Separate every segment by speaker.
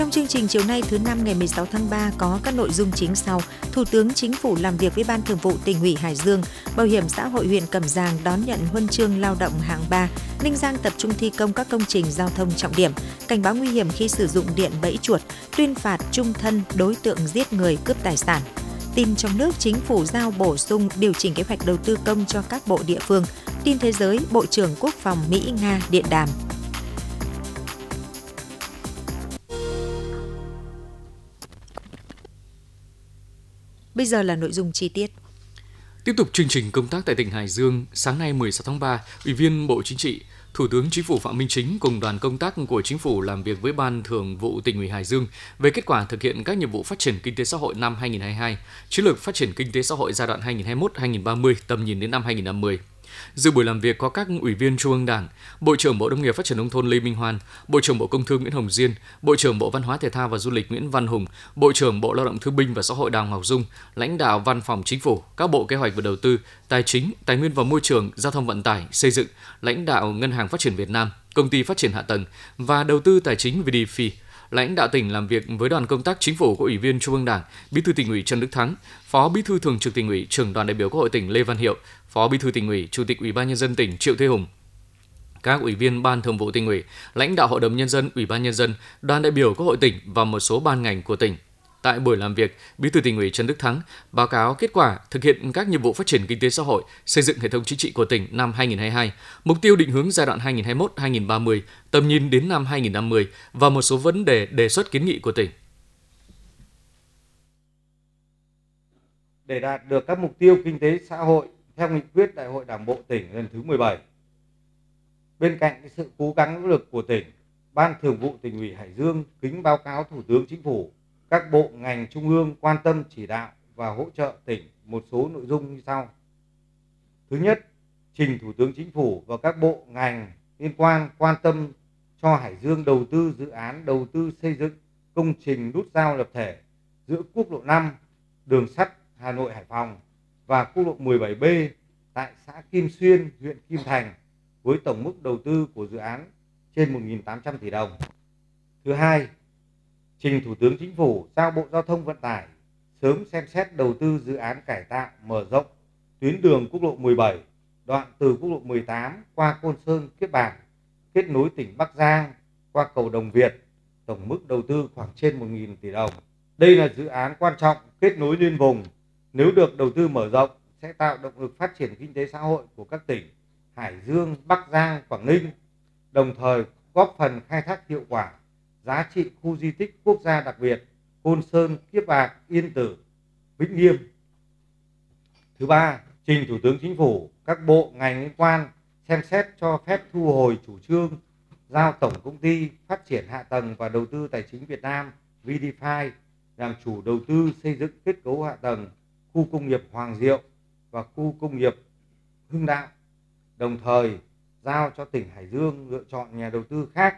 Speaker 1: Trong chương trình chiều nay thứ năm ngày 16 tháng 3 có các nội dung chính sau. Thủ tướng Chính phủ làm việc với Ban Thường vụ tỉnh ủy Hải Dương, Bảo hiểm xã hội huyện Cẩm Giàng đón nhận huân chương lao động hạng 3, Ninh Giang tập trung thi công các công trình giao thông trọng điểm, cảnh báo nguy hiểm khi sử dụng điện bẫy chuột, tuyên phạt trung thân đối tượng giết người cướp tài sản. Tin trong nước, chính phủ giao bổ sung điều chỉnh kế hoạch đầu tư công cho các bộ địa phương. Tin thế giới, Bộ trưởng Quốc phòng Mỹ-Nga điện đàm. Bây giờ là nội dung chi tiết.
Speaker 2: Tiếp tục chương trình công tác tại tỉnh Hải Dương, sáng nay 16 tháng 3, Ủy viên Bộ Chính trị, Thủ tướng Chính phủ Phạm Minh Chính cùng đoàn công tác của Chính phủ làm việc với Ban Thường vụ tỉnh ủy Hải Dương về kết quả thực hiện các nhiệm vụ phát triển kinh tế xã hội năm 2022, chiến lược phát triển kinh tế xã hội giai đoạn 2021-2030, tầm nhìn đến năm 2050. Dự buổi làm việc có các ủy viên Trung ương Đảng, Bộ trưởng Bộ Nông nghiệp Phát triển nông thôn Lê Minh Hoan, Bộ trưởng Bộ Công Thương Nguyễn Hồng Diên, Bộ trưởng Bộ Văn hóa Thể thao và Du lịch Nguyễn Văn Hùng, Bộ trưởng Bộ Lao động Thương binh và Xã hội Đào Ngọc Dung, lãnh đạo Văn phòng Chính phủ, các bộ kế hoạch và đầu tư, tài chính, tài nguyên và môi trường, giao thông vận tải, xây dựng, lãnh đạo Ngân hàng Phát triển Việt Nam, Công ty Phát triển Hạ tầng và Đầu tư Tài chính VDF lãnh đạo tỉnh làm việc với đoàn công tác chính phủ của Ủy viên Trung ương Đảng, Bí thư tỉnh ủy Trần Đức Thắng, Phó Bí thư Thường trực tỉnh ủy, trưởng đoàn đại biểu Quốc hội tỉnh Lê Văn Hiệu, Phó Bí thư tỉnh ủy, Chủ tịch Ủy ban nhân dân tỉnh Triệu Thế Hùng, các ủy viên ban thường vụ tỉnh ủy, lãnh đạo hội đồng nhân dân, ủy ban nhân dân, đoàn đại biểu Quốc hội tỉnh và một số ban ngành của tỉnh. Tại buổi làm việc, Bí thư tỉnh ủy Trần Đức Thắng báo cáo kết quả thực hiện các nhiệm vụ phát triển kinh tế xã hội, xây dựng hệ thống chính trị của tỉnh năm 2022, mục tiêu định hướng giai đoạn 2021-2030, tầm nhìn đến năm 2050 và một số vấn đề đề xuất kiến nghị của tỉnh.
Speaker 3: Để đạt được các mục tiêu kinh tế xã hội theo nghị quyết Đại hội Đảng bộ tỉnh lần thứ 17, bên cạnh sự cố gắng nỗ lực của tỉnh, Ban Thường vụ tỉnh ủy Hải Dương kính báo cáo Thủ tướng Chính phủ các bộ ngành trung ương quan tâm chỉ đạo và hỗ trợ tỉnh một số nội dung như sau. Thứ nhất, trình Thủ tướng Chính phủ và các bộ ngành liên quan quan tâm cho Hải Dương đầu tư dự án đầu tư xây dựng công trình nút giao lập thể giữa quốc lộ 5, đường sắt Hà Nội Hải Phòng và quốc lộ 17B tại xã Kim Xuyên, huyện Kim Thành với tổng mức đầu tư của dự án trên 1.800 tỷ đồng. Thứ hai, trình Thủ tướng Chính phủ giao Bộ Giao thông Vận tải sớm xem xét đầu tư dự án cải tạo mở rộng tuyến đường quốc lộ 17 đoạn từ quốc lộ 18 qua Côn Sơn Kiếp Bảng kết nối tỉnh Bắc Giang qua cầu Đồng Việt tổng mức đầu tư khoảng trên 1.000 tỷ đồng. Đây là dự án quan trọng kết nối liên vùng nếu được đầu tư mở rộng sẽ tạo động lực phát triển kinh tế xã hội của các tỉnh Hải Dương, Bắc Giang, Quảng Ninh, đồng thời góp phần khai thác hiệu quả giá trị khu di tích quốc gia đặc biệt Côn Sơn, Kiếp Bạc, Yên Tử, Vĩnh Nghiêm. Thứ ba, trình Thủ tướng Chính phủ các bộ ngành liên quan xem xét cho phép thu hồi chủ trương giao Tổng Công ty Phát triển Hạ tầng và Đầu tư Tài chính Việt Nam VDFI làm chủ đầu tư xây dựng kết cấu hạ tầng khu công nghiệp Hoàng Diệu và khu công nghiệp Hưng Đạo, đồng thời giao cho tỉnh Hải Dương lựa chọn nhà đầu tư khác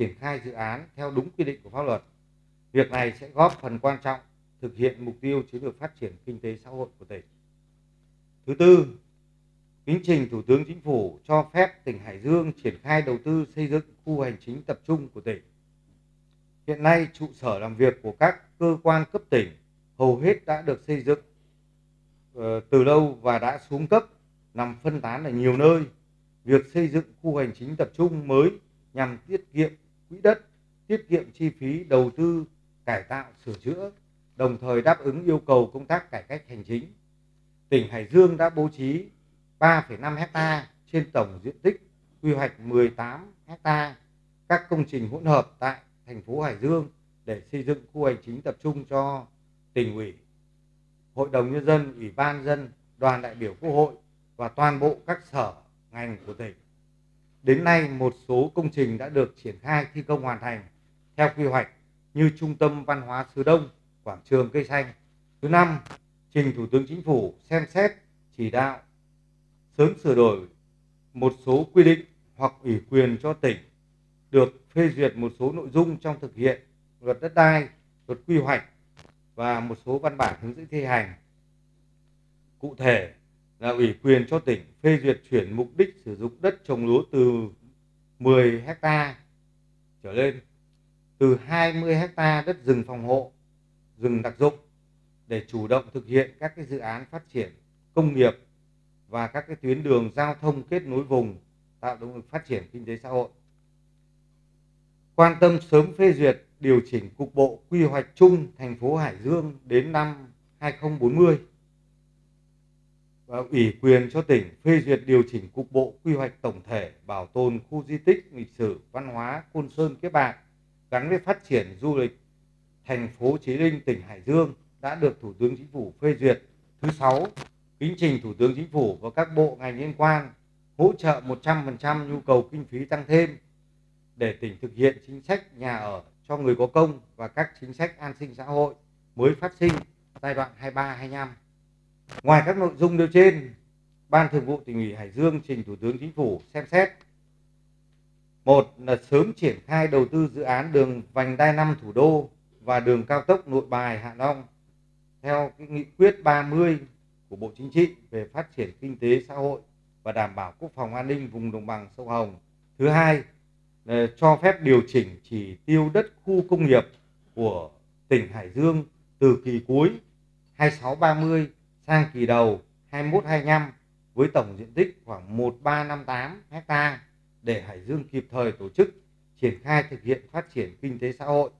Speaker 3: triển khai dự án theo đúng quy định của pháp luật. Việc này sẽ góp phần quan trọng thực hiện mục tiêu chiến lược phát triển kinh tế xã hội của tỉnh. Thứ tư, kính trình Thủ tướng Chính phủ cho phép tỉnh Hải Dương triển khai đầu tư xây dựng khu hành chính tập trung của tỉnh. Hiện nay, trụ sở làm việc của các cơ quan cấp tỉnh hầu hết đã được xây dựng ờ, từ lâu và đã xuống cấp, nằm phân tán ở nhiều nơi. Việc xây dựng khu hành chính tập trung mới nhằm tiết kiệm quỹ đất, tiết kiệm chi phí đầu tư, cải tạo, sửa chữa, đồng thời đáp ứng yêu cầu công tác cải cách hành chính. Tỉnh Hải Dương đã bố trí 3,5 hecta trên tổng diện tích quy hoạch 18 hecta các công trình hỗn hợp tại thành phố Hải Dương để xây dựng khu hành chính tập trung cho tỉnh ủy, hội đồng nhân dân, ủy ban dân, đoàn đại biểu quốc hội và toàn bộ các sở ngành của tỉnh. Đến nay, một số công trình đã được triển khai thi công hoàn thành theo quy hoạch như Trung tâm Văn hóa Sứ Đông, Quảng trường Cây Xanh. Thứ năm, trình Thủ tướng Chính phủ xem xét chỉ đạo sớm sửa đổi một số quy định hoặc ủy quyền cho tỉnh được phê duyệt một số nội dung trong thực hiện luật đất đai, luật quy hoạch và một số văn bản hướng dẫn thi hành. Cụ thể, là ủy quyền cho tỉnh phê duyệt chuyển mục đích sử dụng đất trồng lúa từ 10 hecta trở lên. từ 20 hecta đất rừng phòng hộ, rừng đặc dụng để chủ động thực hiện các cái dự án phát triển công nghiệp và các cái tuyến đường giao thông kết nối vùng tạo động lực phát triển kinh tế xã hội. Quan tâm sớm phê duyệt điều chỉnh cục bộ quy hoạch chung thành phố Hải Dương đến năm 2040 và ủy quyền cho tỉnh phê duyệt điều chỉnh cục bộ quy hoạch tổng thể bảo tồn khu di tích lịch sử văn hóa Côn Sơn Kiếp Bạc gắn với phát triển du lịch thành phố Chí Linh tỉnh Hải Dương đã được Thủ tướng Chính phủ phê duyệt. Thứ sáu, kính trình Thủ tướng Chính phủ và các bộ ngành liên quan hỗ trợ 100% nhu cầu kinh phí tăng thêm để tỉnh thực hiện chính sách nhà ở cho người có công và các chính sách an sinh xã hội mới phát sinh giai đoạn 23-25. Ngoài các nội dung nêu trên, Ban Thường vụ tỉnh ủy Hải Dương trình Thủ tướng Chính phủ xem xét một là sớm triển khai đầu tư dự án đường vành đai 5 thủ đô và đường cao tốc Nội Bài Hạ Long theo cái nghị quyết 30 của Bộ Chính trị về phát triển kinh tế xã hội và đảm bảo quốc phòng an ninh vùng đồng bằng sông Hồng. Thứ hai là cho phép điều chỉnh chỉ tiêu đất khu công nghiệp của tỉnh Hải Dương từ kỳ cuối 2630 sang kỳ đầu 2125 với tổng diện tích khoảng 1358 ha để Hải Dương kịp thời tổ chức triển khai thực hiện phát triển kinh tế xã hội.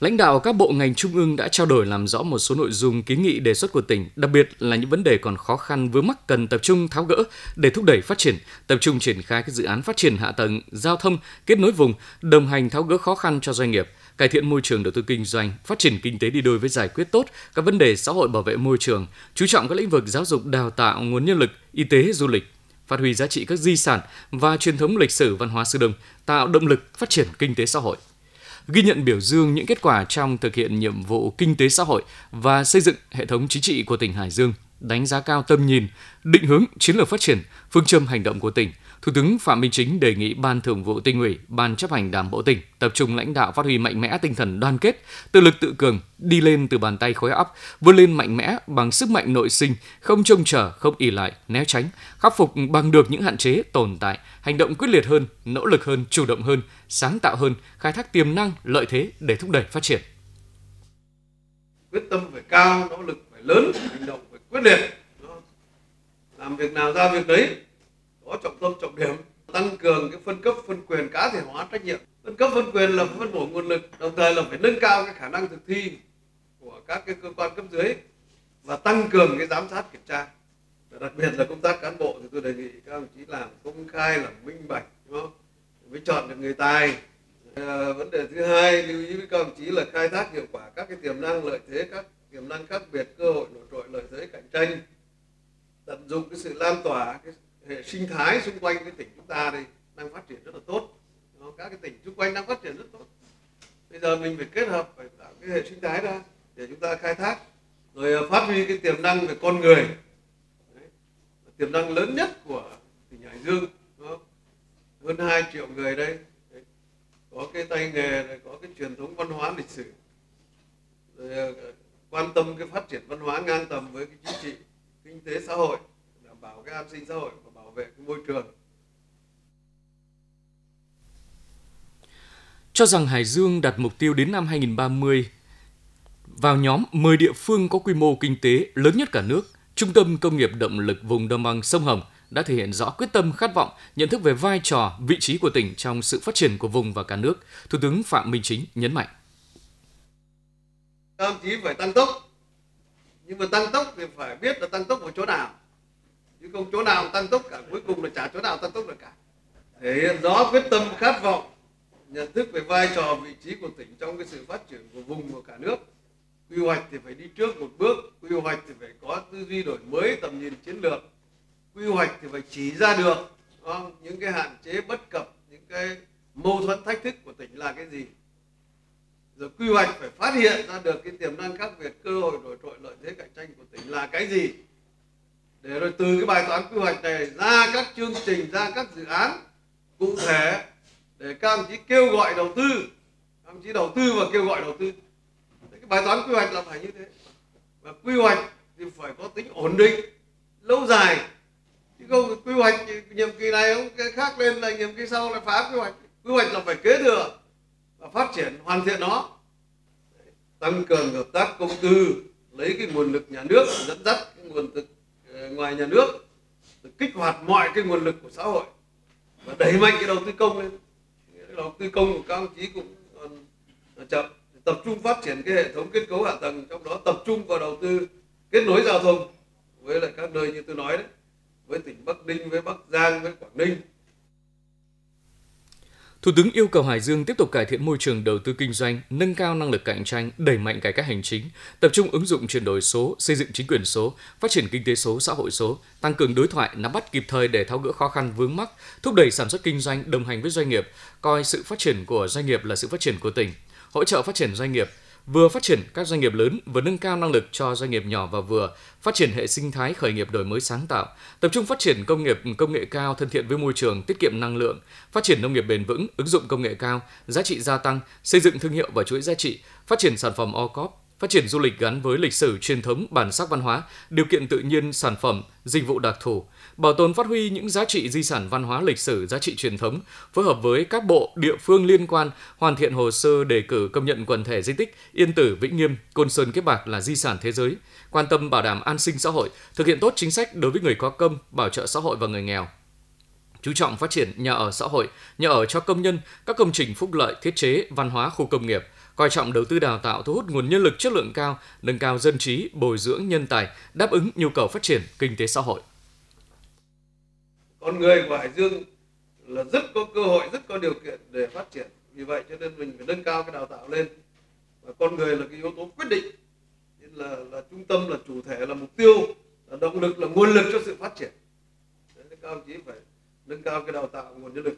Speaker 2: Lãnh đạo các bộ ngành trung ương đã trao đổi làm rõ một số nội dung kiến nghị đề xuất của tỉnh, đặc biệt là những vấn đề còn khó khăn vướng mắc cần tập trung tháo gỡ để thúc đẩy phát triển, tập trung triển khai các dự án phát triển hạ tầng, giao thông, kết nối vùng, đồng hành tháo gỡ khó khăn cho doanh nghiệp, cải thiện môi trường đầu tư kinh doanh, phát triển kinh tế đi đôi với giải quyết tốt các vấn đề xã hội bảo vệ môi trường, chú trọng các lĩnh vực giáo dục đào tạo, nguồn nhân lực, y tế, du lịch, phát huy giá trị các di sản và truyền thống lịch sử văn hóa xứ Đông, tạo động lực phát triển kinh tế xã hội. Ghi nhận biểu dương những kết quả trong thực hiện nhiệm vụ kinh tế xã hội và xây dựng hệ thống chính trị của tỉnh Hải Dương, đánh giá cao tâm nhìn, định hướng chiến lược phát triển, phương châm hành động của tỉnh, Thủ tướng Phạm Minh Chính đề nghị Ban Thường vụ Tỉnh ủy, Ban chấp hành Đảng bộ tỉnh tập trung lãnh đạo phát huy mạnh mẽ tinh thần đoàn kết, tự lực tự cường, đi lên từ bàn tay khối óc, vươn lên mạnh mẽ bằng sức mạnh nội sinh, không trông chờ, không ỉ lại, né tránh, khắc phục bằng được những hạn chế tồn tại, hành động quyết liệt hơn, nỗ lực hơn, chủ động hơn, sáng tạo hơn, khai thác tiềm năng, lợi thế để thúc đẩy phát triển.
Speaker 4: Quyết tâm phải cao, nỗ lực phải lớn, hành động phải quyết liệt. Làm việc nào ra việc đấy, có trọng tâm trọng điểm. Tăng cường cái phân cấp phân quyền cá thể hóa trách nhiệm. Phân cấp phân quyền là phân bổ nguồn lực đồng thời là phải nâng cao cái khả năng thực thi của các cái cơ quan cấp dưới và tăng cường cái giám sát kiểm tra. Đặc biệt là công tác cán bộ thì tôi đề nghị các đồng chí làm công khai làm minh bạch đúng không? Mới chọn được người tài. À, vấn đề thứ hai lưu ý với các đồng chí là khai thác hiệu quả các cái tiềm năng lợi thế các tiềm năng khác biệt cơ hội nổi trội lợi thế cạnh tranh. Tận dụng cái sự lan tỏa cái hệ sinh thái xung quanh cái tỉnh chúng ta đây đang phát triển rất là tốt. Các cái tỉnh xung quanh đang phát triển rất tốt. Bây giờ mình phải kết hợp phải tạo cái hệ sinh thái ra để chúng ta khai thác, rồi à, phát huy cái tiềm năng về con người. Đấy. tiềm năng lớn nhất của tỉnh Hải Dương hơn 2 triệu người đây. Đấy. có cái tay nghề này, có cái truyền thống văn hóa lịch sử. Rồi à, quan tâm cái phát triển văn hóa ngang tầm với cái chính trị, kinh tế xã hội, đảm bảo cái an sinh xã hội vệ cái môi trường.
Speaker 2: Cho rằng Hải Dương đặt mục tiêu đến năm 2030 vào nhóm 10 địa phương có quy mô kinh tế lớn nhất cả nước, Trung tâm Công nghiệp Động lực vùng đồng bằng sông Hồng đã thể hiện rõ quyết tâm khát vọng, nhận thức về vai trò, vị trí của tỉnh trong sự phát triển của vùng và cả nước. Thủ tướng Phạm Minh Chính nhấn mạnh.
Speaker 4: Các chí phải tăng tốc, nhưng mà tăng tốc thì phải biết là tăng tốc ở chỗ nào không chỗ nào tăng tốc cả, cuối cùng là chả chỗ nào tăng tốc được cả. Thể hiện rõ quyết tâm khát vọng, nhận thức về vai trò vị trí của tỉnh trong cái sự phát triển của vùng và cả nước. Quy hoạch thì phải đi trước một bước, quy hoạch thì phải có tư duy đổi mới, tầm nhìn chiến lược. Quy hoạch thì phải chỉ ra được không? những cái hạn chế bất cập, những cái mâu thuẫn thách thức của tỉnh là cái gì? Rồi quy hoạch phải phát hiện ra được cái tiềm năng khác biệt, cơ hội đổi trội lợi thế cạnh tranh của tỉnh là cái gì? Để rồi từ cái bài toán quy hoạch này ra các chương trình, ra các dự án cụ thể để các ông chí kêu gọi đầu tư. Các ông chí đầu tư và kêu gọi đầu tư. Cái bài toán quy hoạch là phải như thế. Và quy hoạch thì phải có tính ổn định, lâu dài. Chứ không quy hoạch nhiệm kỳ này không cái khác lên là nhiệm kỳ sau lại phá quy hoạch. Quy hoạch là phải kế thừa và phát triển, hoàn thiện nó. Tăng cường hợp tác công tư, lấy cái nguồn lực nhà nước, dẫn dắt cái nguồn lực ngoài nhà nước kích hoạt mọi cái nguồn lực của xã hội và đẩy mạnh cái đầu tư công lên. Cái đầu tư công của các ông chí cũng còn chậm. Tập trung phát triển cái hệ thống kết cấu hạ tầng, trong đó tập trung vào đầu tư kết nối giao thông với lại các nơi như tôi nói đấy, với tỉnh Bắc Ninh, với Bắc Giang, với Quảng Ninh.
Speaker 2: Thủ tướng yêu cầu Hải Dương tiếp tục cải thiện môi trường đầu tư kinh doanh, nâng cao năng lực cạnh tranh, đẩy mạnh cải cách hành chính, tập trung ứng dụng chuyển đổi số, xây dựng chính quyền số, phát triển kinh tế số, xã hội số, tăng cường đối thoại, nắm bắt kịp thời để tháo gỡ khó khăn vướng mắc, thúc đẩy sản xuất kinh doanh, đồng hành với doanh nghiệp, coi sự phát triển của doanh nghiệp là sự phát triển của tỉnh, hỗ trợ phát triển doanh nghiệp, vừa phát triển các doanh nghiệp lớn, vừa nâng cao năng lực cho doanh nghiệp nhỏ và vừa, phát triển hệ sinh thái khởi nghiệp đổi mới sáng tạo, tập trung phát triển công nghiệp công nghệ cao thân thiện với môi trường, tiết kiệm năng lượng, phát triển nông nghiệp bền vững, ứng dụng công nghệ cao, giá trị gia tăng, xây dựng thương hiệu và chuỗi giá trị, phát triển sản phẩm OCOP, phát triển du lịch gắn với lịch sử truyền thống bản sắc văn hóa, điều kiện tự nhiên sản phẩm, dịch vụ đặc thù, bảo tồn phát huy những giá trị di sản văn hóa lịch sử, giá trị truyền thống, phối hợp với các bộ, địa phương liên quan hoàn thiện hồ sơ đề cử công nhận quần thể di tích Yên Tử, Vĩnh Nghiêm, Côn Sơn Kiếp Bạc là di sản thế giới, quan tâm bảo đảm an sinh xã hội, thực hiện tốt chính sách đối với người có công, bảo trợ xã hội và người nghèo, chú trọng phát triển nhà ở xã hội, nhà ở cho công nhân, các công trình phúc lợi, thiết chế, văn hóa khu công nghiệp, coi trọng đầu tư đào tạo thu hút nguồn nhân lực chất lượng cao, nâng cao dân trí, bồi dưỡng nhân tài, đáp ứng nhu cầu phát triển kinh tế xã hội.
Speaker 4: Con người của Hải Dương là rất có cơ hội, rất có điều kiện để phát triển. Vì vậy cho nên mình phải nâng cao cái đào tạo lên. Và con người là cái yếu tố quyết định. Nên là, là trung tâm, là chủ thể, là mục tiêu, là động lực, là nguồn lực cho sự phát triển. Đấy, các ông chí phải nâng cao cái đào tạo nguồn nhân lực.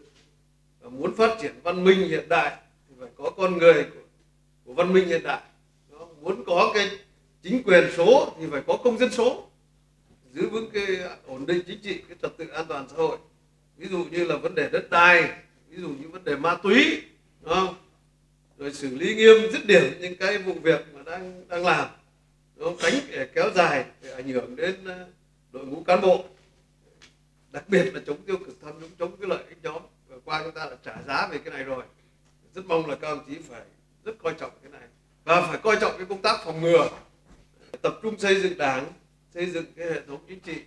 Speaker 4: Và muốn phát triển văn minh hiện đại thì phải có con người của văn minh hiện đại. Đó, muốn có cái chính quyền số thì phải có công dân số giữ vững cái ổn định chính trị cái trật tự an toàn xã hội. Ví dụ như là vấn đề đất đai ví dụ như vấn đề ma túy đúng không? Rồi xử lý nghiêm dứt điểm những cái vụ việc mà đang đang làm đúng không? tránh để kéo dài để ảnh hưởng đến ờ, đội ngũ cán bộ. Đặc biệt là chống tiêu cực tham nhũng chống cái lợi ích nhóm. Vừa qua chúng ta đã trả giá về cái này rồi. Rất mong là các ông chí phải rất coi trọng cái này. Và phải coi trọng cái công tác phòng ngừa, tập trung xây dựng đảng, xây dựng cái hệ thống chính trị.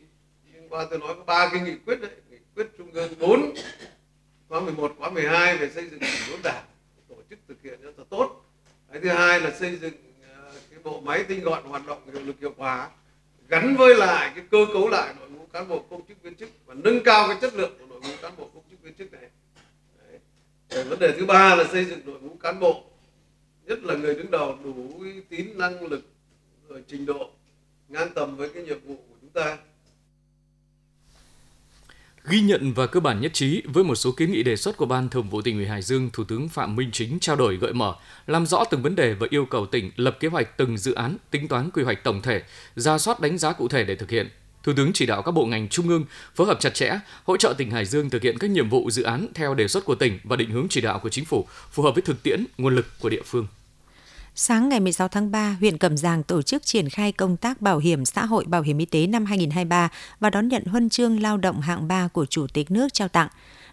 Speaker 4: Hôm qua tôi nói có ba cái nghị quyết đấy, nghị quyết trung ương 4 khóa 11 khóa 12 về xây dựng chỉnh đốn đảng, tổ chức thực hiện rất là tốt. Cái thứ hai là xây dựng ờ, cái bộ máy tinh gọn hoạt động hiệu lực hiệu quả, gắn với lại cái cơ cấu lại đội ngũ cán bộ công chức viên chức và nâng cao cái chất lượng của đội ngũ cán bộ công chức viên chức này. Đấy. vấn đề thứ ba là xây dựng đội ngũ cán bộ nhất là người đứng đầu đủ uy tín năng lực rồi trình độ ngang tầm với cái nhiệm vụ của chúng ta
Speaker 2: Ghi nhận và cơ bản nhất trí với một số kiến nghị đề xuất của Ban Thường vụ tỉnh ủy Hải Dương, Thủ tướng Phạm Minh Chính trao đổi gợi mở, làm rõ từng vấn đề và yêu cầu tỉnh lập kế hoạch từng dự án, tính toán quy hoạch tổng thể, ra soát đánh giá cụ thể để thực hiện. Thủ tướng chỉ đạo các bộ ngành trung ương phối hợp chặt chẽ, hỗ trợ tỉnh Hải Dương thực hiện các nhiệm vụ dự án theo đề xuất của tỉnh và định hướng chỉ đạo của chính phủ, phù hợp với thực tiễn, nguồn lực của địa phương.
Speaker 1: Sáng ngày 16 tháng 3, huyện Cẩm Giàng tổ chức triển khai công tác bảo hiểm xã hội bảo hiểm y tế năm 2023 và đón nhận huân chương lao động hạng 3 của Chủ tịch nước trao tặng.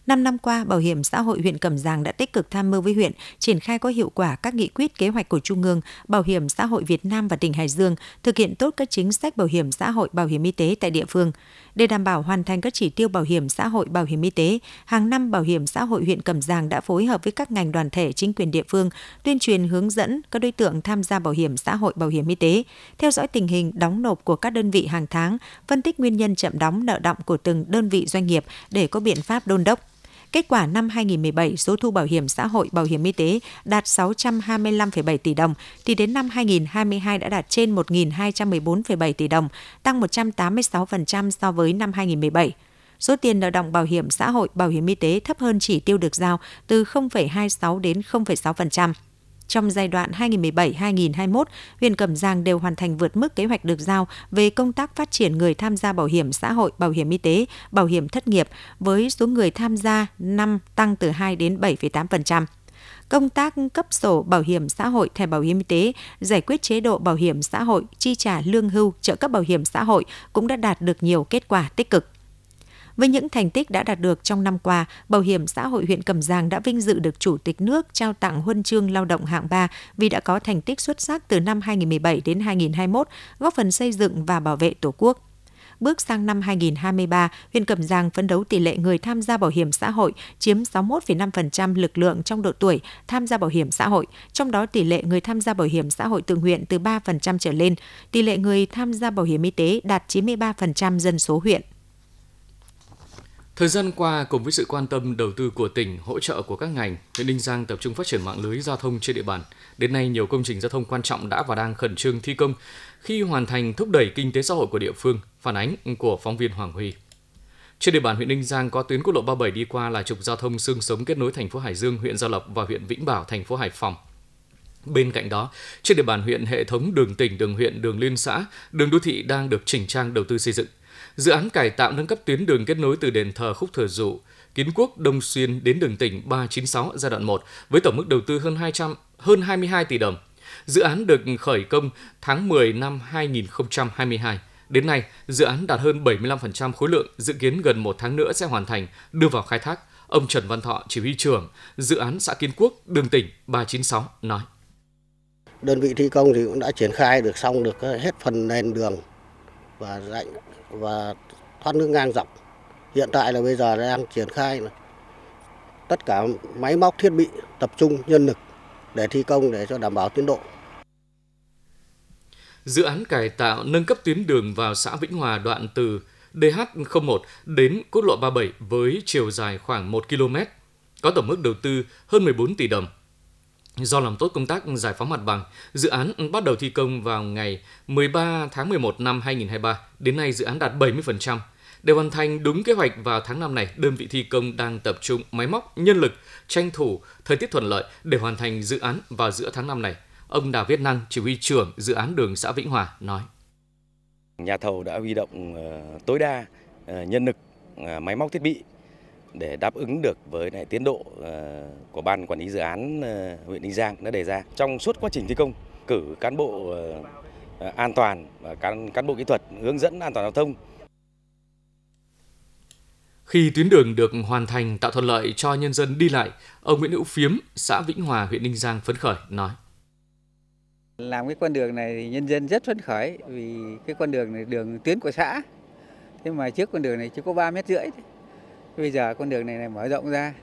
Speaker 1: 5 năm qua, Bảo hiểm xã hội huyện Cẩm Giàng đã tích cực tham mưu với huyện triển khai có hiệu quả các nghị quyết kế hoạch của Trung ương, Bảo hiểm xã hội Việt Nam và tỉnh Hải Dương, thực hiện tốt các chính sách bảo hiểm xã hội, bảo hiểm y tế tại địa phương. Để đảm bảo hoàn thành các chỉ tiêu bảo hiểm xã hội, bảo hiểm y tế, hàng năm Bảo hiểm xã hội huyện Cẩm Giàng đã phối hợp với các ngành đoàn thể chính quyền địa phương tuyên truyền hướng dẫn các đối tượng tham gia bảo hiểm xã hội, bảo hiểm y tế, theo dõi tình hình đóng nộp của các đơn vị hàng tháng, phân tích nguyên nhân chậm đóng nợ động của từng đơn vị doanh nghiệp để có biện pháp đôn đốc. Kết quả năm 2017, số thu bảo hiểm xã hội, bảo hiểm y tế đạt 625,7 tỷ đồng, thì đến năm 2022 đã đạt trên 1.214,7 tỷ đồng, tăng 186% so với năm 2017 số tiền nợ động bảo hiểm xã hội, bảo hiểm y tế thấp hơn chỉ tiêu được giao từ 0,26 đến 0,6%. Trong giai đoạn 2017-2021, huyện Cẩm Giang đều hoàn thành vượt mức kế hoạch được giao về công tác phát triển người tham gia bảo hiểm xã hội, bảo hiểm y tế, bảo hiểm thất nghiệp với số người tham gia năm tăng từ 2 đến 7,8% công tác cấp sổ bảo hiểm xã hội, thẻ bảo hiểm y tế, giải quyết chế độ bảo hiểm xã hội, chi trả lương hưu, trợ cấp bảo hiểm xã hội cũng đã đạt được nhiều kết quả tích cực. Với những thành tích đã đạt được trong năm qua, Bảo hiểm xã hội huyện Cẩm Giàng đã vinh dự được Chủ tịch nước trao tặng huân chương lao động hạng 3 vì đã có thành tích xuất sắc từ năm 2017 đến 2021, góp phần xây dựng và bảo vệ Tổ quốc. Bước sang năm 2023, huyện Cẩm Giàng phấn đấu tỷ lệ người tham gia bảo hiểm xã hội chiếm 61,5% lực lượng trong độ tuổi tham gia bảo hiểm xã hội, trong đó tỷ lệ người tham gia bảo hiểm xã hội tự nguyện từ 3% trở lên, tỷ lệ người tham gia bảo hiểm y tế đạt 93% dân số huyện.
Speaker 2: Thời gian qua, cùng với sự quan tâm đầu tư của tỉnh, hỗ trợ của các ngành, huyện Ninh Giang tập trung phát triển mạng lưới giao thông trên địa bàn. Đến nay, nhiều công trình giao thông quan trọng đã và đang khẩn trương thi công khi hoàn thành thúc đẩy kinh tế xã hội của địa phương, phản ánh của phóng viên Hoàng Huy. Trên địa bàn huyện Ninh Giang có tuyến quốc lộ 37 đi qua là trục giao thông xương sống kết nối thành phố Hải Dương, huyện Gia Lộc và huyện Vĩnh Bảo, thành phố Hải Phòng. Bên cạnh đó, trên địa bàn huyện hệ thống đường tỉnh, đường huyện, đường liên xã, đường đô thị đang được chỉnh trang đầu tư xây dựng – Dự án cải tạo nâng cấp tuyến đường kết nối từ đền thờ Khúc Thừa Dụ, Kiến Quốc, Đông Xuyên đến đường tỉnh 396 giai đoạn 1 với tổng mức đầu tư hơn 200 hơn 22 tỷ đồng. Dự án được khởi công tháng 10 năm 2022. Đến nay, dự án đạt hơn 75% khối lượng, dự kiến gần một tháng nữa sẽ hoàn thành, đưa vào khai thác. Ông Trần Văn Thọ, chỉ huy trưởng dự án xã Kiến Quốc, đường tỉnh 396 nói.
Speaker 5: Đơn vị thi công thì cũng đã triển khai được xong được hết phần nền đường và rãnh và thoát nước ngang dọc. Hiện tại là bây giờ đang triển khai là tất cả máy móc thiết bị tập trung nhân lực để thi công để cho đảm bảo tiến độ.
Speaker 2: Dự án cải tạo nâng cấp tuyến đường vào xã Vĩnh Hòa đoạn từ DH01 đến quốc lộ 37 với chiều dài khoảng 1 km, có tổng mức đầu tư hơn 14 tỷ đồng. Do làm tốt công tác giải phóng mặt bằng, dự án bắt đầu thi công vào ngày 13 tháng 11 năm 2023. Đến nay dự án đạt 70%. Để hoàn thành đúng kế hoạch vào tháng 5 này, đơn vị thi công đang tập trung máy móc, nhân lực, tranh thủ thời tiết thuận lợi để hoàn thành dự án vào giữa tháng 5 này. Ông Đào Viết Năng, chỉ huy trưởng dự án đường xã Vĩnh Hòa nói.
Speaker 6: Nhà thầu đã huy động ờ, tối đa ờ, nhân lực, ờ, máy móc thiết bị để đáp ứng được với lại tiến độ ờ, của ban quản lý dự án ờ, huyện Ninh Giang đã đề ra. Trong suốt quá trình thi công, cử cán bộ ờ, an toàn và cán cán bộ kỹ thuật hướng dẫn an toàn giao thông.
Speaker 2: Khi tuyến đường được hoàn thành tạo thuận lợi cho nhân dân đi lại, ông Nguyễn Hữu Phiếm, xã Vĩnh Hòa, huyện Ninh Giang phấn khởi nói.
Speaker 7: Làm cái con đường này thì nhân dân rất phấn khởi vì cái con đường này đường tuyến của xã. Thế mà trước con đường này chỉ có 3 mét rưỡi thôi Bây giờ con đường này, này mở rộng ra.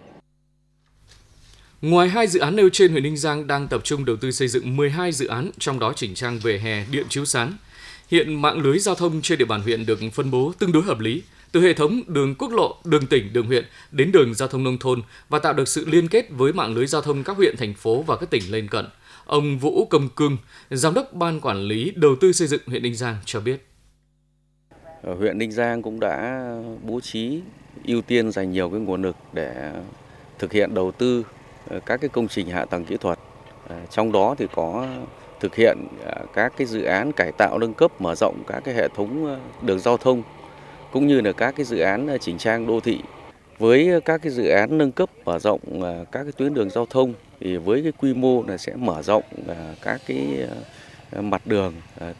Speaker 2: Ngoài hai dự án nêu trên, huyện Ninh Giang đang tập trung đầu tư xây dựng 12 dự án, trong đó chỉnh trang về hè, điện chiếu sáng. Hiện mạng lưới giao thông trên địa bàn huyện được phân bố tương đối hợp lý, từ hệ thống đường quốc lộ, đường tỉnh, đường huyện đến đường giao thông nông thôn và tạo được sự liên kết với mạng lưới giao thông các huyện, thành phố và các tỉnh lân cận. Ông Vũ Công Cương, Giám đốc Ban Quản lý Đầu tư xây dựng huyện Ninh Giang cho biết.
Speaker 6: Huyện Ninh Giang cũng đã bố trí, ưu tiên dành nhiều cái nguồn lực để thực hiện đầu tư ờ, các cái công trình hạ tầng kỹ thuật. Ờ, trong đó thì có thực hiện ờ, các cái dự án cải tạo, nâng cấp, mở rộng các cái hệ thống đường giao thông, cũng như là các cái dự án chỉnh trang đô thị với các cái dự án nâng cấp, mở rộng các cái tuyến đường giao thông thì với cái quy mô là sẽ mở rộng các cái mặt đường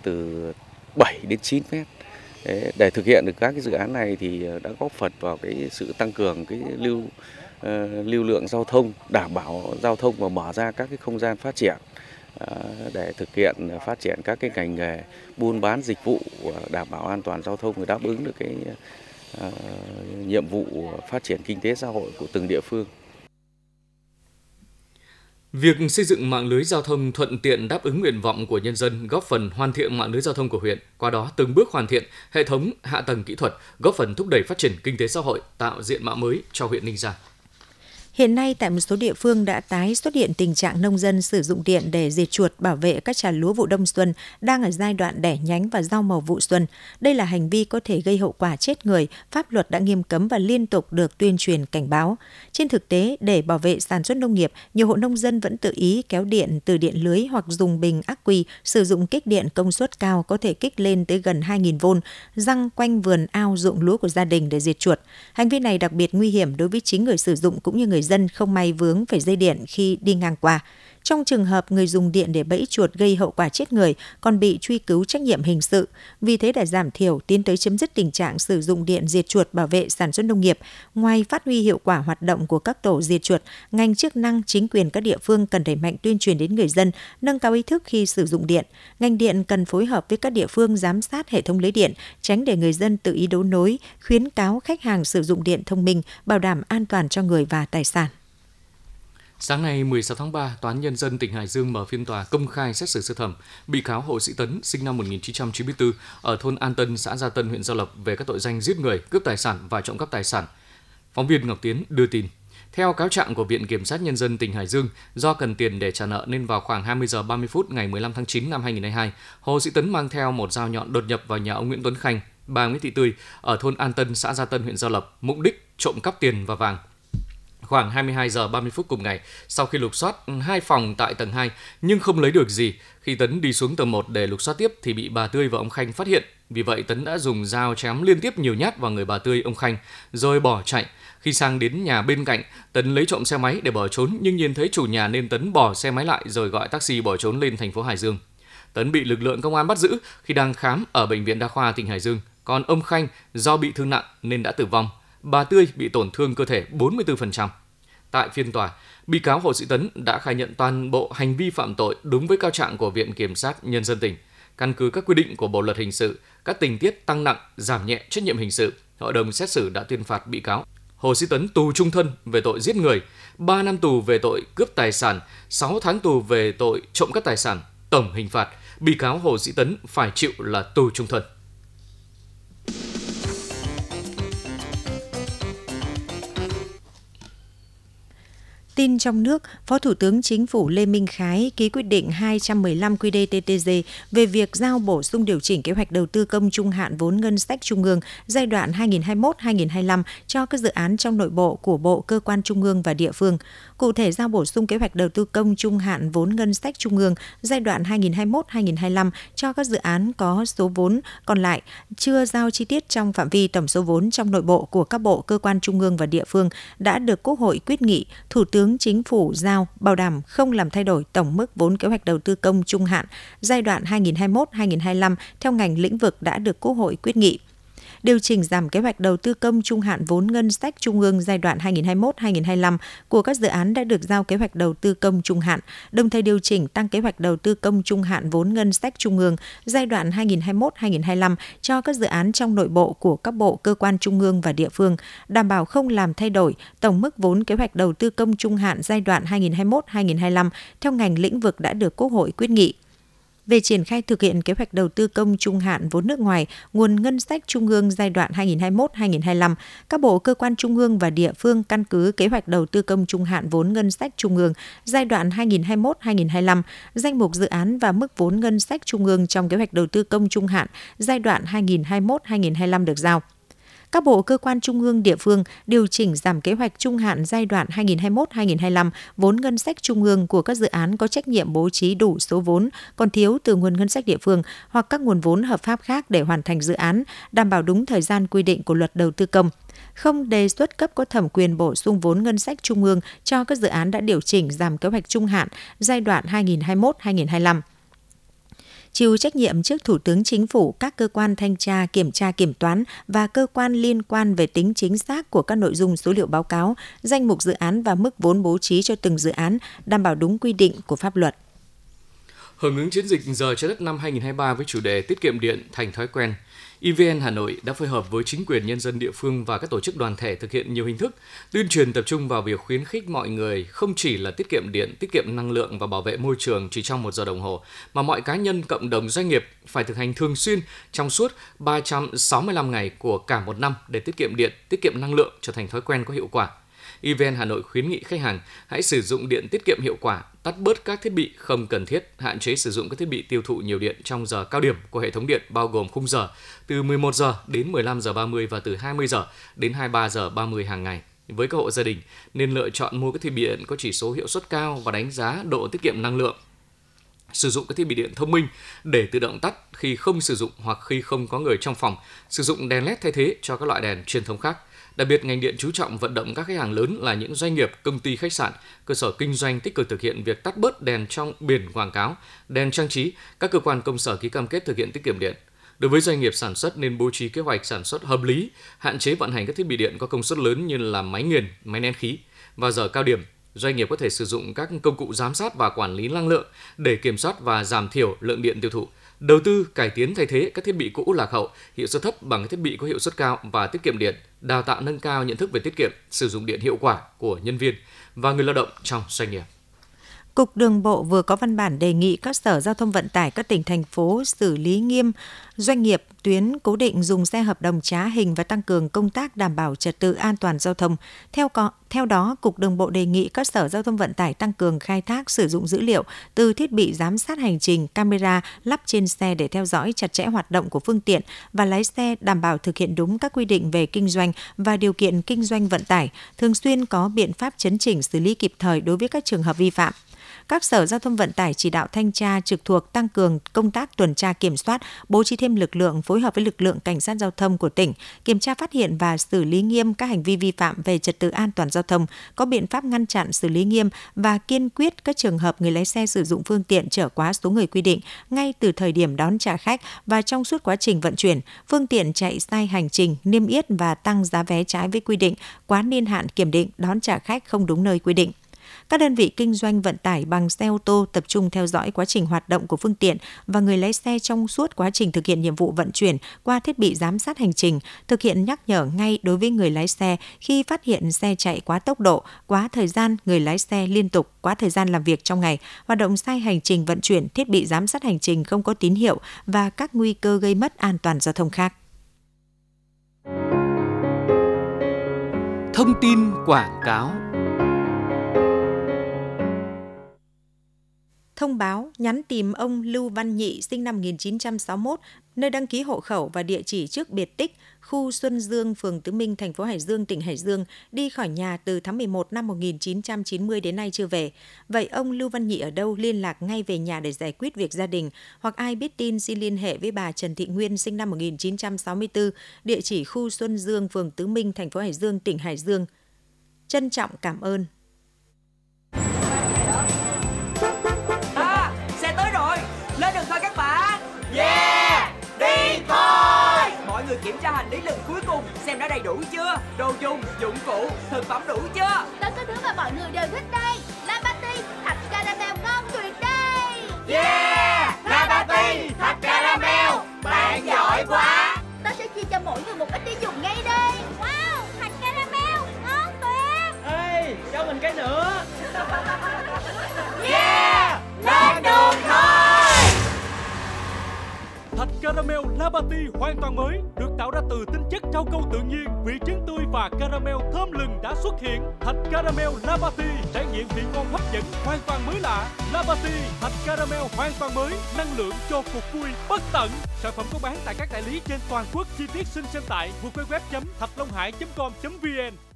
Speaker 6: từ 7 đến 9 mét để thực hiện được các cái dự án này thì ờ, đã góp phần vào cái sự tăng cường cái lưu ờ, lưu lượng giao thông, đảm bảo giao thông và mở ra các cái không gian phát triển ờ, để thực hiện phát triển các cái ngành nghề buôn bán dịch vụ đảm bảo an toàn giao thông và đáp ứng được cái nhiệm vụ phát triển kinh tế xã hội của từng địa phương.
Speaker 2: Việc xây dựng mạng lưới giao thông thuận tiện đáp ứng nguyện vọng của nhân dân góp phần hoàn thiện mạng lưới giao thông của huyện, qua đó từng bước hoàn thiện hệ thống hạ tầng kỹ thuật, góp phần thúc đẩy phát triển kinh tế xã hội, tạo diện mạo mới cho huyện Ninh Giang.
Speaker 1: Hiện nay tại một số địa phương đã tái xuất hiện tình trạng nông dân sử dụng điện để diệt chuột bảo vệ các trà lúa vụ đông xuân đang ở giai đoạn đẻ nhánh và rau màu vụ xuân. Đây là hành vi có thể gây hậu quả chết người, pháp luật đã nghiêm cấm và liên tục được tuyên truyền cảnh báo. Trên thực tế, để bảo vệ sản xuất nông nghiệp, nhiều hộ nông dân vẫn tự ý kéo điện từ điện lưới hoặc dùng bình ắc quy sử dụng kích điện công suất cao có thể kích lên tới gần 2.000V, răng quanh vườn ao ruộng lúa của gia đình để diệt chuột. Hành vi này đặc biệt nguy hiểm đối với chính người sử dụng cũng như người dân dân không may vướng phải dây điện khi đi ngang qua. Trong trường hợp người dùng điện để bẫy chuột gây hậu quả chết người còn bị truy cứu trách nhiệm hình sự. Vì thế để giảm thiểu tiến tới chấm dứt tình trạng sử dụng điện diệt chuột bảo vệ sản xuất nông nghiệp, ngoài phát huy hiệu quả hoạt động của các tổ diệt chuột, ngành chức năng chính quyền các địa phương cần đẩy mạnh tuyên truyền đến người dân, nâng cao ý thức khi sử dụng điện. Ngành điện cần phối hợp với các địa phương giám sát hệ thống lưới điện, tránh để người dân tự ý đấu nối, khuyến cáo khách hàng sử dụng điện thông minh, bảo đảm an toàn cho người và tài sản.
Speaker 2: Sáng nay 16 tháng 3, Tòa án Nhân dân tỉnh Hải Dương mở phiên tòa công khai xét xử sơ thẩm bị cáo Hồ Sĩ Tấn, sinh năm 1994, ở thôn An Tân, xã Gia Tân, huyện Gia Lộc về các tội danh giết người, cướp tài sản và trộm cắp tài sản. Phóng viên Ngọc Tiến đưa tin. Theo cáo trạng của Viện Kiểm sát Nhân dân tỉnh Hải Dương, do cần tiền để trả nợ nên vào khoảng 20 giờ 30 phút ngày 15 tháng 9 năm 2022, Hồ Sĩ Tấn mang theo một dao nhọn đột nhập vào nhà ông Nguyễn Tuấn Khanh, bà Nguyễn Thị Tươi ở thôn An Tân, xã Gia Tân, huyện Gia Lộc, mục đích trộm cắp tiền và vàng khoảng 22 giờ 30 phút cùng ngày, sau khi lục soát hai phòng tại tầng 2 nhưng không lấy được gì, khi Tấn đi xuống tầng 1 để lục soát tiếp thì bị bà Tươi và ông Khanh phát hiện. Vì vậy Tấn đã dùng dao chém liên tiếp nhiều nhát vào người bà Tươi, ông Khanh rồi bỏ chạy. Khi sang đến nhà bên cạnh, Tấn lấy trộm xe máy để bỏ trốn nhưng nhìn thấy chủ nhà nên Tấn bỏ xe máy lại rồi gọi taxi bỏ trốn lên thành phố Hải Dương. Tấn bị lực lượng công an bắt giữ khi đang khám ở bệnh viện đa khoa tỉnh Hải Dương. Còn ông Khanh do bị thương nặng nên đã tử vong. Bà Tươi bị tổn thương cơ thể 44%. Tại phiên tòa, bị cáo Hồ Sĩ Tấn đã khai nhận toàn bộ hành vi phạm tội đúng với cáo trạng của Viện Kiểm sát Nhân dân tỉnh. Căn cứ các quy định của Bộ luật hình sự, các tình tiết tăng nặng, giảm nhẹ trách nhiệm hình sự, hội đồng xét xử đã tuyên phạt bị cáo Hồ Sĩ Tấn tù trung thân về tội giết người, 3 năm tù về tội cướp tài sản, 6 tháng tù về tội trộm cắp tài sản. Tổng hình phạt, bị cáo Hồ Sĩ Tấn phải chịu là tù trung thân.
Speaker 1: Tin trong nước, Phó Thủ tướng Chính phủ Lê Minh Khái ký quyết định 215 QĐ-TTG về việc giao bổ sung điều chỉnh kế hoạch đầu tư công trung hạn vốn ngân sách trung ương giai đoạn 2021-2025 cho các dự án trong nội bộ của bộ, cơ quan trung ương và địa phương. Cụ thể giao bổ sung kế hoạch đầu tư công trung hạn vốn ngân sách trung ương giai đoạn 2021-2025 cho các dự án có số vốn còn lại chưa giao chi tiết trong phạm vi tổng số vốn trong nội bộ của các bộ, cơ quan trung ương và địa phương đã được Quốc hội quyết nghị, Thủ tướng Chính phủ giao bảo đảm không làm thay đổi tổng mức vốn kế hoạch đầu tư công trung hạn giai đoạn 2021-2025 theo ngành lĩnh vực đã được Quốc hội quyết nghị điều chỉnh giảm kế hoạch đầu tư công trung hạn vốn ngân sách trung ương giai đoạn 2021-2025 của các dự án đã được giao kế hoạch đầu tư công trung hạn, đồng thời điều chỉnh tăng kế hoạch đầu tư công trung hạn vốn ngân sách trung ương giai đoạn 2021-2025 cho các dự án trong nội bộ của các bộ, cơ quan trung ương và địa phương, đảm bảo không làm thay đổi tổng mức vốn kế hoạch đầu tư công trung hạn giai đoạn 2021-2025 theo ngành lĩnh vực đã được Quốc hội quyết nghị về triển khai thực hiện kế hoạch đầu tư công trung hạn vốn nước ngoài, nguồn ngân sách trung ương giai đoạn 2021-2025, các bộ cơ quan trung ương và địa phương căn cứ kế hoạch đầu tư công trung hạn vốn ngân sách trung ương giai đoạn 2021-2025, danh mục dự án và mức vốn ngân sách trung ương trong kế hoạch đầu tư công trung hạn giai đoạn 2021-2025 được giao các bộ cơ quan trung ương địa phương điều chỉnh giảm kế hoạch trung hạn giai đoạn 2021-2025 vốn ngân sách trung ương của các dự án có trách nhiệm bố trí đủ số vốn còn thiếu từ nguồn ngân sách địa phương hoặc các nguồn vốn hợp pháp khác để hoàn thành dự án, đảm bảo đúng thời gian quy định của luật đầu tư công. Không đề xuất cấp có thẩm quyền bổ sung vốn ngân sách trung ương cho các dự án đã điều chỉnh giảm kế hoạch trung hạn giai đoạn 2021-2025 chịu trách nhiệm trước Thủ tướng Chính phủ, các cơ quan thanh tra, kiểm tra kiểm toán và cơ quan liên quan về tính chính xác của các nội dung số liệu báo cáo, danh mục dự án và mức vốn bố trí cho từng dự án, đảm bảo đúng quy định của pháp luật.
Speaker 2: Hưởng ứng chiến dịch Giờ trái đất năm 2023 với chủ đề Tiết kiệm điện thành thói quen, EVN Hà Nội đã phối hợp với chính quyền nhân dân địa phương và các tổ chức đoàn thể thực hiện nhiều hình thức tuyên truyền tập trung vào việc khuyến khích mọi người không chỉ là tiết kiệm điện, tiết kiệm năng lượng và bảo vệ môi trường chỉ trong một giờ đồng hồ, mà mọi cá nhân, cộng đồng, doanh nghiệp phải thực hành thường xuyên trong suốt 365 ngày của cả một năm để tiết kiệm điện, tiết kiệm năng lượng trở thành thói quen có hiệu quả. EVN Hà Nội khuyến nghị khách hàng hãy sử dụng điện tiết kiệm hiệu quả, tắt bớt các thiết bị không cần thiết, hạn chế sử dụng các thiết bị tiêu thụ nhiều điện trong giờ cao điểm của hệ thống điện bao gồm khung giờ từ 11 giờ đến 15 giờ 30 và từ 20 giờ đến 23 giờ 30 hàng ngày. Với các hộ gia đình nên lựa chọn mua các thiết bị điện có chỉ số hiệu suất cao và đánh giá độ tiết kiệm năng lượng sử dụng các thiết bị điện thông minh để tự động tắt khi không sử dụng hoặc khi không có người trong phòng, sử dụng đèn LED thay thế cho các loại đèn truyền thống khác. Đặc biệt, ngành điện chú trọng vận động các khách hàng lớn là những doanh nghiệp, công ty khách sạn, cơ sở kinh doanh tích cực thực hiện việc tắt bớt đèn trong biển quảng cáo, đèn trang trí, các cơ quan công sở ký cam kết thực hiện tiết kiệm điện. Đối với doanh nghiệp sản xuất nên bố trí kế hoạch sản xuất hợp lý, hạn chế vận hành các thiết bị điện có công suất lớn như là máy nghiền, máy nén khí. Vào giờ cao điểm, doanh nghiệp có thể sử dụng các công cụ giám sát và quản lý năng lượng để kiểm soát và giảm thiểu lượng điện tiêu thụ. Đầu tư cải tiến thay thế các thiết bị cũ lạc hậu, hiệu suất thấp bằng thiết bị có hiệu suất cao và tiết kiệm điện, đào tạo nâng cao nhận thức về tiết kiệm, sử dụng điện hiệu quả của nhân viên và người lao động trong doanh nghiệp.
Speaker 1: Cục Đường bộ vừa có văn bản đề nghị các sở giao thông vận tải các tỉnh thành phố xử lý nghiêm doanh nghiệp tuyến cố định dùng xe hợp đồng trá hình và tăng cường công tác đảm bảo trật tự an toàn giao thông. Theo có, theo đó, Cục Đường bộ đề nghị các sở giao thông vận tải tăng cường khai thác sử dụng dữ liệu từ thiết bị giám sát hành trình, camera lắp trên xe để theo dõi chặt chẽ hoạt động của phương tiện và lái xe đảm bảo thực hiện đúng các quy định về kinh doanh và điều kiện kinh doanh vận tải, thường xuyên có biện pháp chấn chỉnh xử lý kịp thời đối với các trường hợp vi phạm các sở giao thông vận tải chỉ đạo thanh tra trực thuộc tăng cường công tác tuần tra kiểm soát, bố trí thêm lực lượng phối hợp với lực lượng cảnh sát giao thông của tỉnh, kiểm tra phát hiện và xử lý nghiêm các hành vi vi phạm về trật tự an toàn giao thông, có biện pháp ngăn chặn xử lý nghiêm và kiên quyết các trường hợp người lái xe sử dụng phương tiện trở quá số người quy định ngay từ thời điểm đón trả khách và trong suốt quá trình vận chuyển, phương tiện chạy sai hành trình, niêm yết và tăng giá vé trái với quy định, quá niên hạn kiểm định đón trả khách không đúng nơi quy định. Các đơn vị kinh doanh vận tải bằng xe ô tô tập trung theo dõi quá trình hoạt động của phương tiện và người lái xe trong suốt quá trình thực hiện nhiệm vụ vận chuyển qua thiết bị giám sát hành trình, thực hiện nhắc nhở ngay đối với người lái xe khi phát hiện xe chạy quá tốc độ, quá thời gian người lái xe liên tục, quá thời gian làm việc trong ngày, hoạt động sai hành trình vận chuyển, thiết bị giám sát hành trình không có tín hiệu và các nguy cơ gây mất an toàn giao thông khác.
Speaker 2: Thông tin quảng cáo
Speaker 1: thông báo nhắn tìm ông Lưu Văn Nhị sinh năm 1961, nơi đăng ký hộ khẩu và địa chỉ trước biệt tích, khu Xuân Dương, phường Tứ Minh, thành phố Hải Dương, tỉnh Hải Dương, đi khỏi nhà từ tháng 11 năm 1990 đến nay chưa về. Vậy ông Lưu Văn Nhị ở đâu liên lạc ngay về nhà để giải quyết việc gia đình, hoặc ai biết tin xin liên hệ với bà Trần Thị Nguyên sinh năm 1964, địa chỉ khu Xuân Dương, phường Tứ Minh, thành phố Hải Dương, tỉnh Hải Dương. Trân trọng cảm ơn.
Speaker 8: Đầy đủ chưa? Đồ dùng dụng cụ thực phẩm đủ chưa?
Speaker 9: Tất cả thứ mà mọi người đều thích đây. La patty thạch caramel ngon tuyệt đây.
Speaker 8: Yeah! La patty thạch caramel. Bạn giỏi quá.
Speaker 9: Ta sẽ chia cho mỗi người một ít đi dùng ngay đây. Wow thạch caramel ngon tuyệt.
Speaker 8: Ê cho mình cái nữa. Yeah! Lên đường thôi!
Speaker 10: Thạch caramel Labati hoàn toàn mới, tạo ra từ tinh chất rau câu tự nhiên, vị trứng tươi và caramel thơm lừng đã xuất hiện. Thạch caramel Labati trải nghiệm vị ngon hấp dẫn, hoàn toàn mới lạ. Labati, thạch caramel hoàn toàn mới, năng lượng cho cuộc vui bất tận. Sản phẩm có bán tại các đại lý trên toàn quốc. Chi tiết xin xem tại www.thạchlonghải.com.vn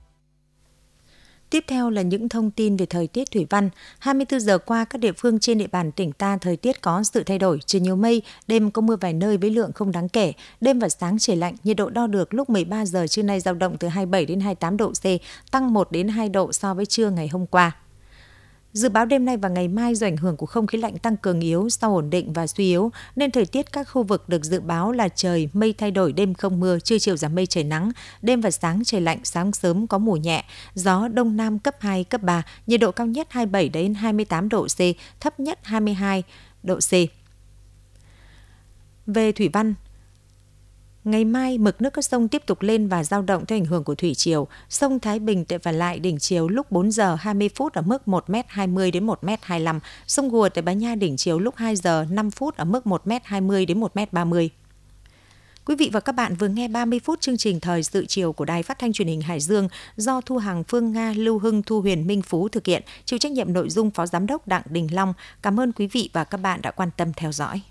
Speaker 1: Tiếp theo là những thông tin về thời tiết thủy văn. 24 giờ qua, các địa phương trên địa bàn tỉnh ta thời tiết có sự thay đổi, trời nhiều mây, đêm có mưa vài nơi với lượng không đáng kể. Đêm và sáng trời lạnh, nhiệt độ đo được lúc 13 giờ trưa nay dao động từ 27 đến 28 độ C, tăng 1 đến 2 độ so với trưa ngày hôm qua. Dự báo đêm nay và ngày mai do ảnh hưởng của không khí lạnh tăng cường yếu sau ổn định và suy yếu, nên thời tiết các khu vực được dự báo là trời mây thay đổi đêm không mưa, trưa chiều giảm mây trời nắng, đêm và sáng trời lạnh, sáng sớm có mùa nhẹ, gió đông nam cấp 2, cấp 3, nhiệt độ cao nhất 27 đến 28 độ C, thấp nhất 22 độ C. Về thủy văn, Ngày mai, mực nước các sông tiếp tục lên và giao động theo ảnh hưởng của thủy triều. Sông Thái Bình tại và lại đỉnh chiều lúc 4 giờ 20 phút ở mức 1m20 đến 1m25. Sông Gùa tại Bá Nha đỉnh chiều lúc 2 giờ 5 phút ở mức 1m20 đến 1m30. Quý vị và các bạn vừa nghe 30 phút chương trình Thời sự chiều của Đài Phát thanh Truyền hình Hải Dương do Thu Hằng Phương Nga, Lưu Hưng, Thu Huyền, Minh Phú thực hiện, chịu trách nhiệm nội dung Phó Giám đốc Đặng Đình Long. Cảm ơn quý vị và các bạn đã quan tâm theo dõi.